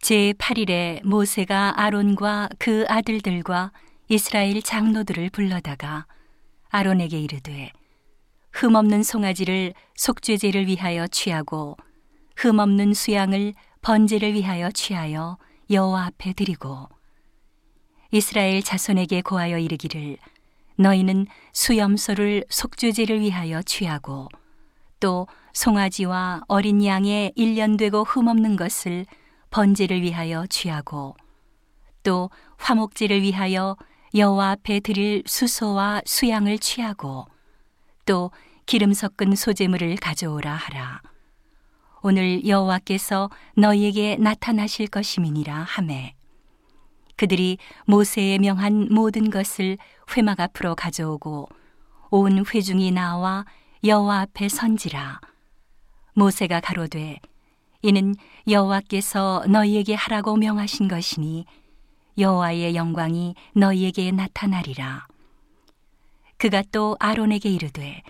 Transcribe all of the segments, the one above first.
제 8일에 모세가 아론과 그 아들들과 이스라엘 장로들을 불러다가 아론에게 이르되 흠없는 송아지를 속죄제를 위하여 취하고 흠없는 수양을 번제를 위하여 취하여 여호와 앞에 드리고 이스라엘 자손에게 고하여 이르기를 너희는 수염소를 속죄제를 위하여 취하고 또 송아지와 어린 양의 일년 되고 흠없는 것을 번제를 위하여 취하고 또 화목제를 위하여 여호와 앞에 드릴 수소와 수양을 취하고 또 기름 섞은 소재물을 가져오라 하라. 오늘 여호와께서 너희에게 나타나실 것임이니라 하매 그들이 모세의 명한 모든 것을 회막 앞으로 가져오고 온 회중이 나와 여호와 앞에 선지라 모세가 가로되 이는 여호와께서 너희에게 하라고 명하신 것이니 여호와의 영광이 너희에게 나타나리라 그가 또 아론에게 이르되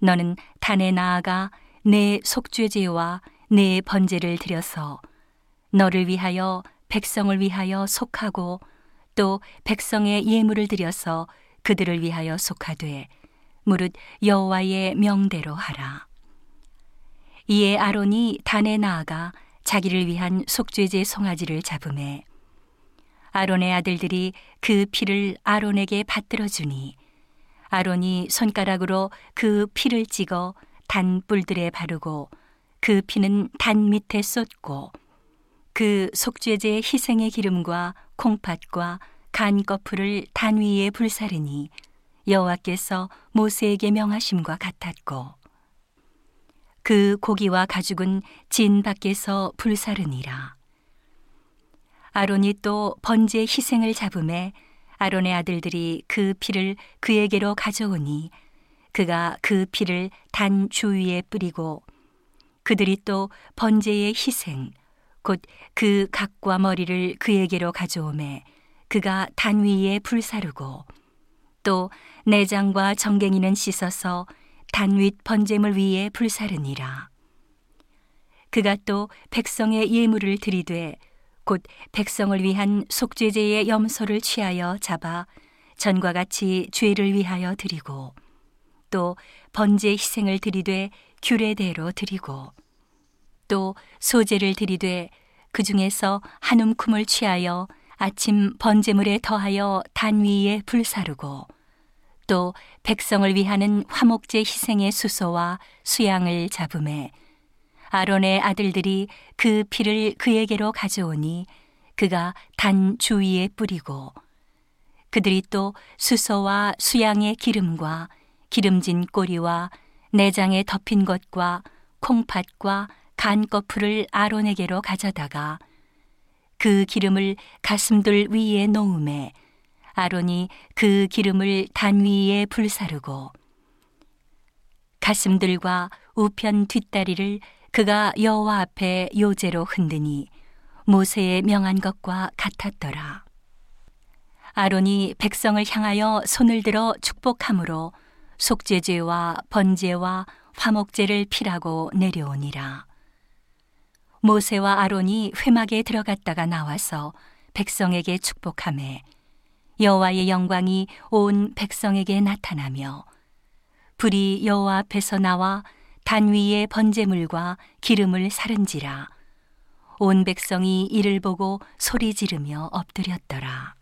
너는 단에 나아가 내 속죄제와 내 번제를 드려서 너를 위하여 백성을 위하여 속하고 또 백성의 예물을 드려서 그들을 위하여 속하되 무릇 여호와의 명대로 하라. 이에 아론이 단에 나아가 자기를 위한 속죄제 송아지를 잡음에 아론의 아들들이 그 피를 아론에게 받들어 주니 아론이 손가락으로 그 피를 찍어 단 뿔들에 바르고 그 피는 단 밑에 쏟고 그 속죄제 희생의 기름과 콩팥과 간 거풀을 단 위에 불사르니 여호와께서 모세에게 명하심과 같았고 그 고기와 가죽은 진 밖에서 불사르니라. 아론이 또 번제 희생을 잡음에 아론의 아들들이 그 피를 그에게로 가져오니 그가 그 피를 단 주위에 뿌리고 그들이 또 번제의 희생 곧 그 각과 머리를 그에게로 가져오매 그가 단 위에 불사르고 또 내장과 정갱이는 씻어서 단윗 번제물 위에 불사르니라. 그가 또 백성의 예물을 들이되 곧 백성을 위한 속죄제의 염소를 취하여 잡아 전과 같이 죄를 위하여 드리고 또 번제 희생을 드리되 규례대로 드리고 또 소제를 드리되 그 중에서 한 움큼을 취하여 아침 번제물에 더하여 단 위에 불사르고 또 백성을 위하는 화목제 희생의 수소와 수양을 잡음에 아론의 아들들이 그 피를 그에게로 가져오니 그가 단 주위에 뿌리고 그들이 또 수소와 수양의 기름과 기름진 꼬리와 내장에 덮인 것과 콩팥과 간 거풀을 아론에게로 가져다가 그 기름을 가슴들 위에 놓음에 아론이 그 기름을 단 위에 불사르고 가슴들과 우편 뒷다리를 그가 여호와 앞에 요제로 흔드니 모세의 명한 것과 같았더라. 아론이 백성을 향하여 손을 들어 축복함으로 속죄제와 번제와 화목제를 피라고 내려오니라. 모세와 아론이 회막에 들어갔다가 나와서 백성에게 축복함에 여호와의 영광이 온 백성에게 나타나며 불이 여호와 앞에서 나와 단 위에 번제물과 기름을 사른지라 온 백성이 이를 보고 소리 지르며 엎드렸더라.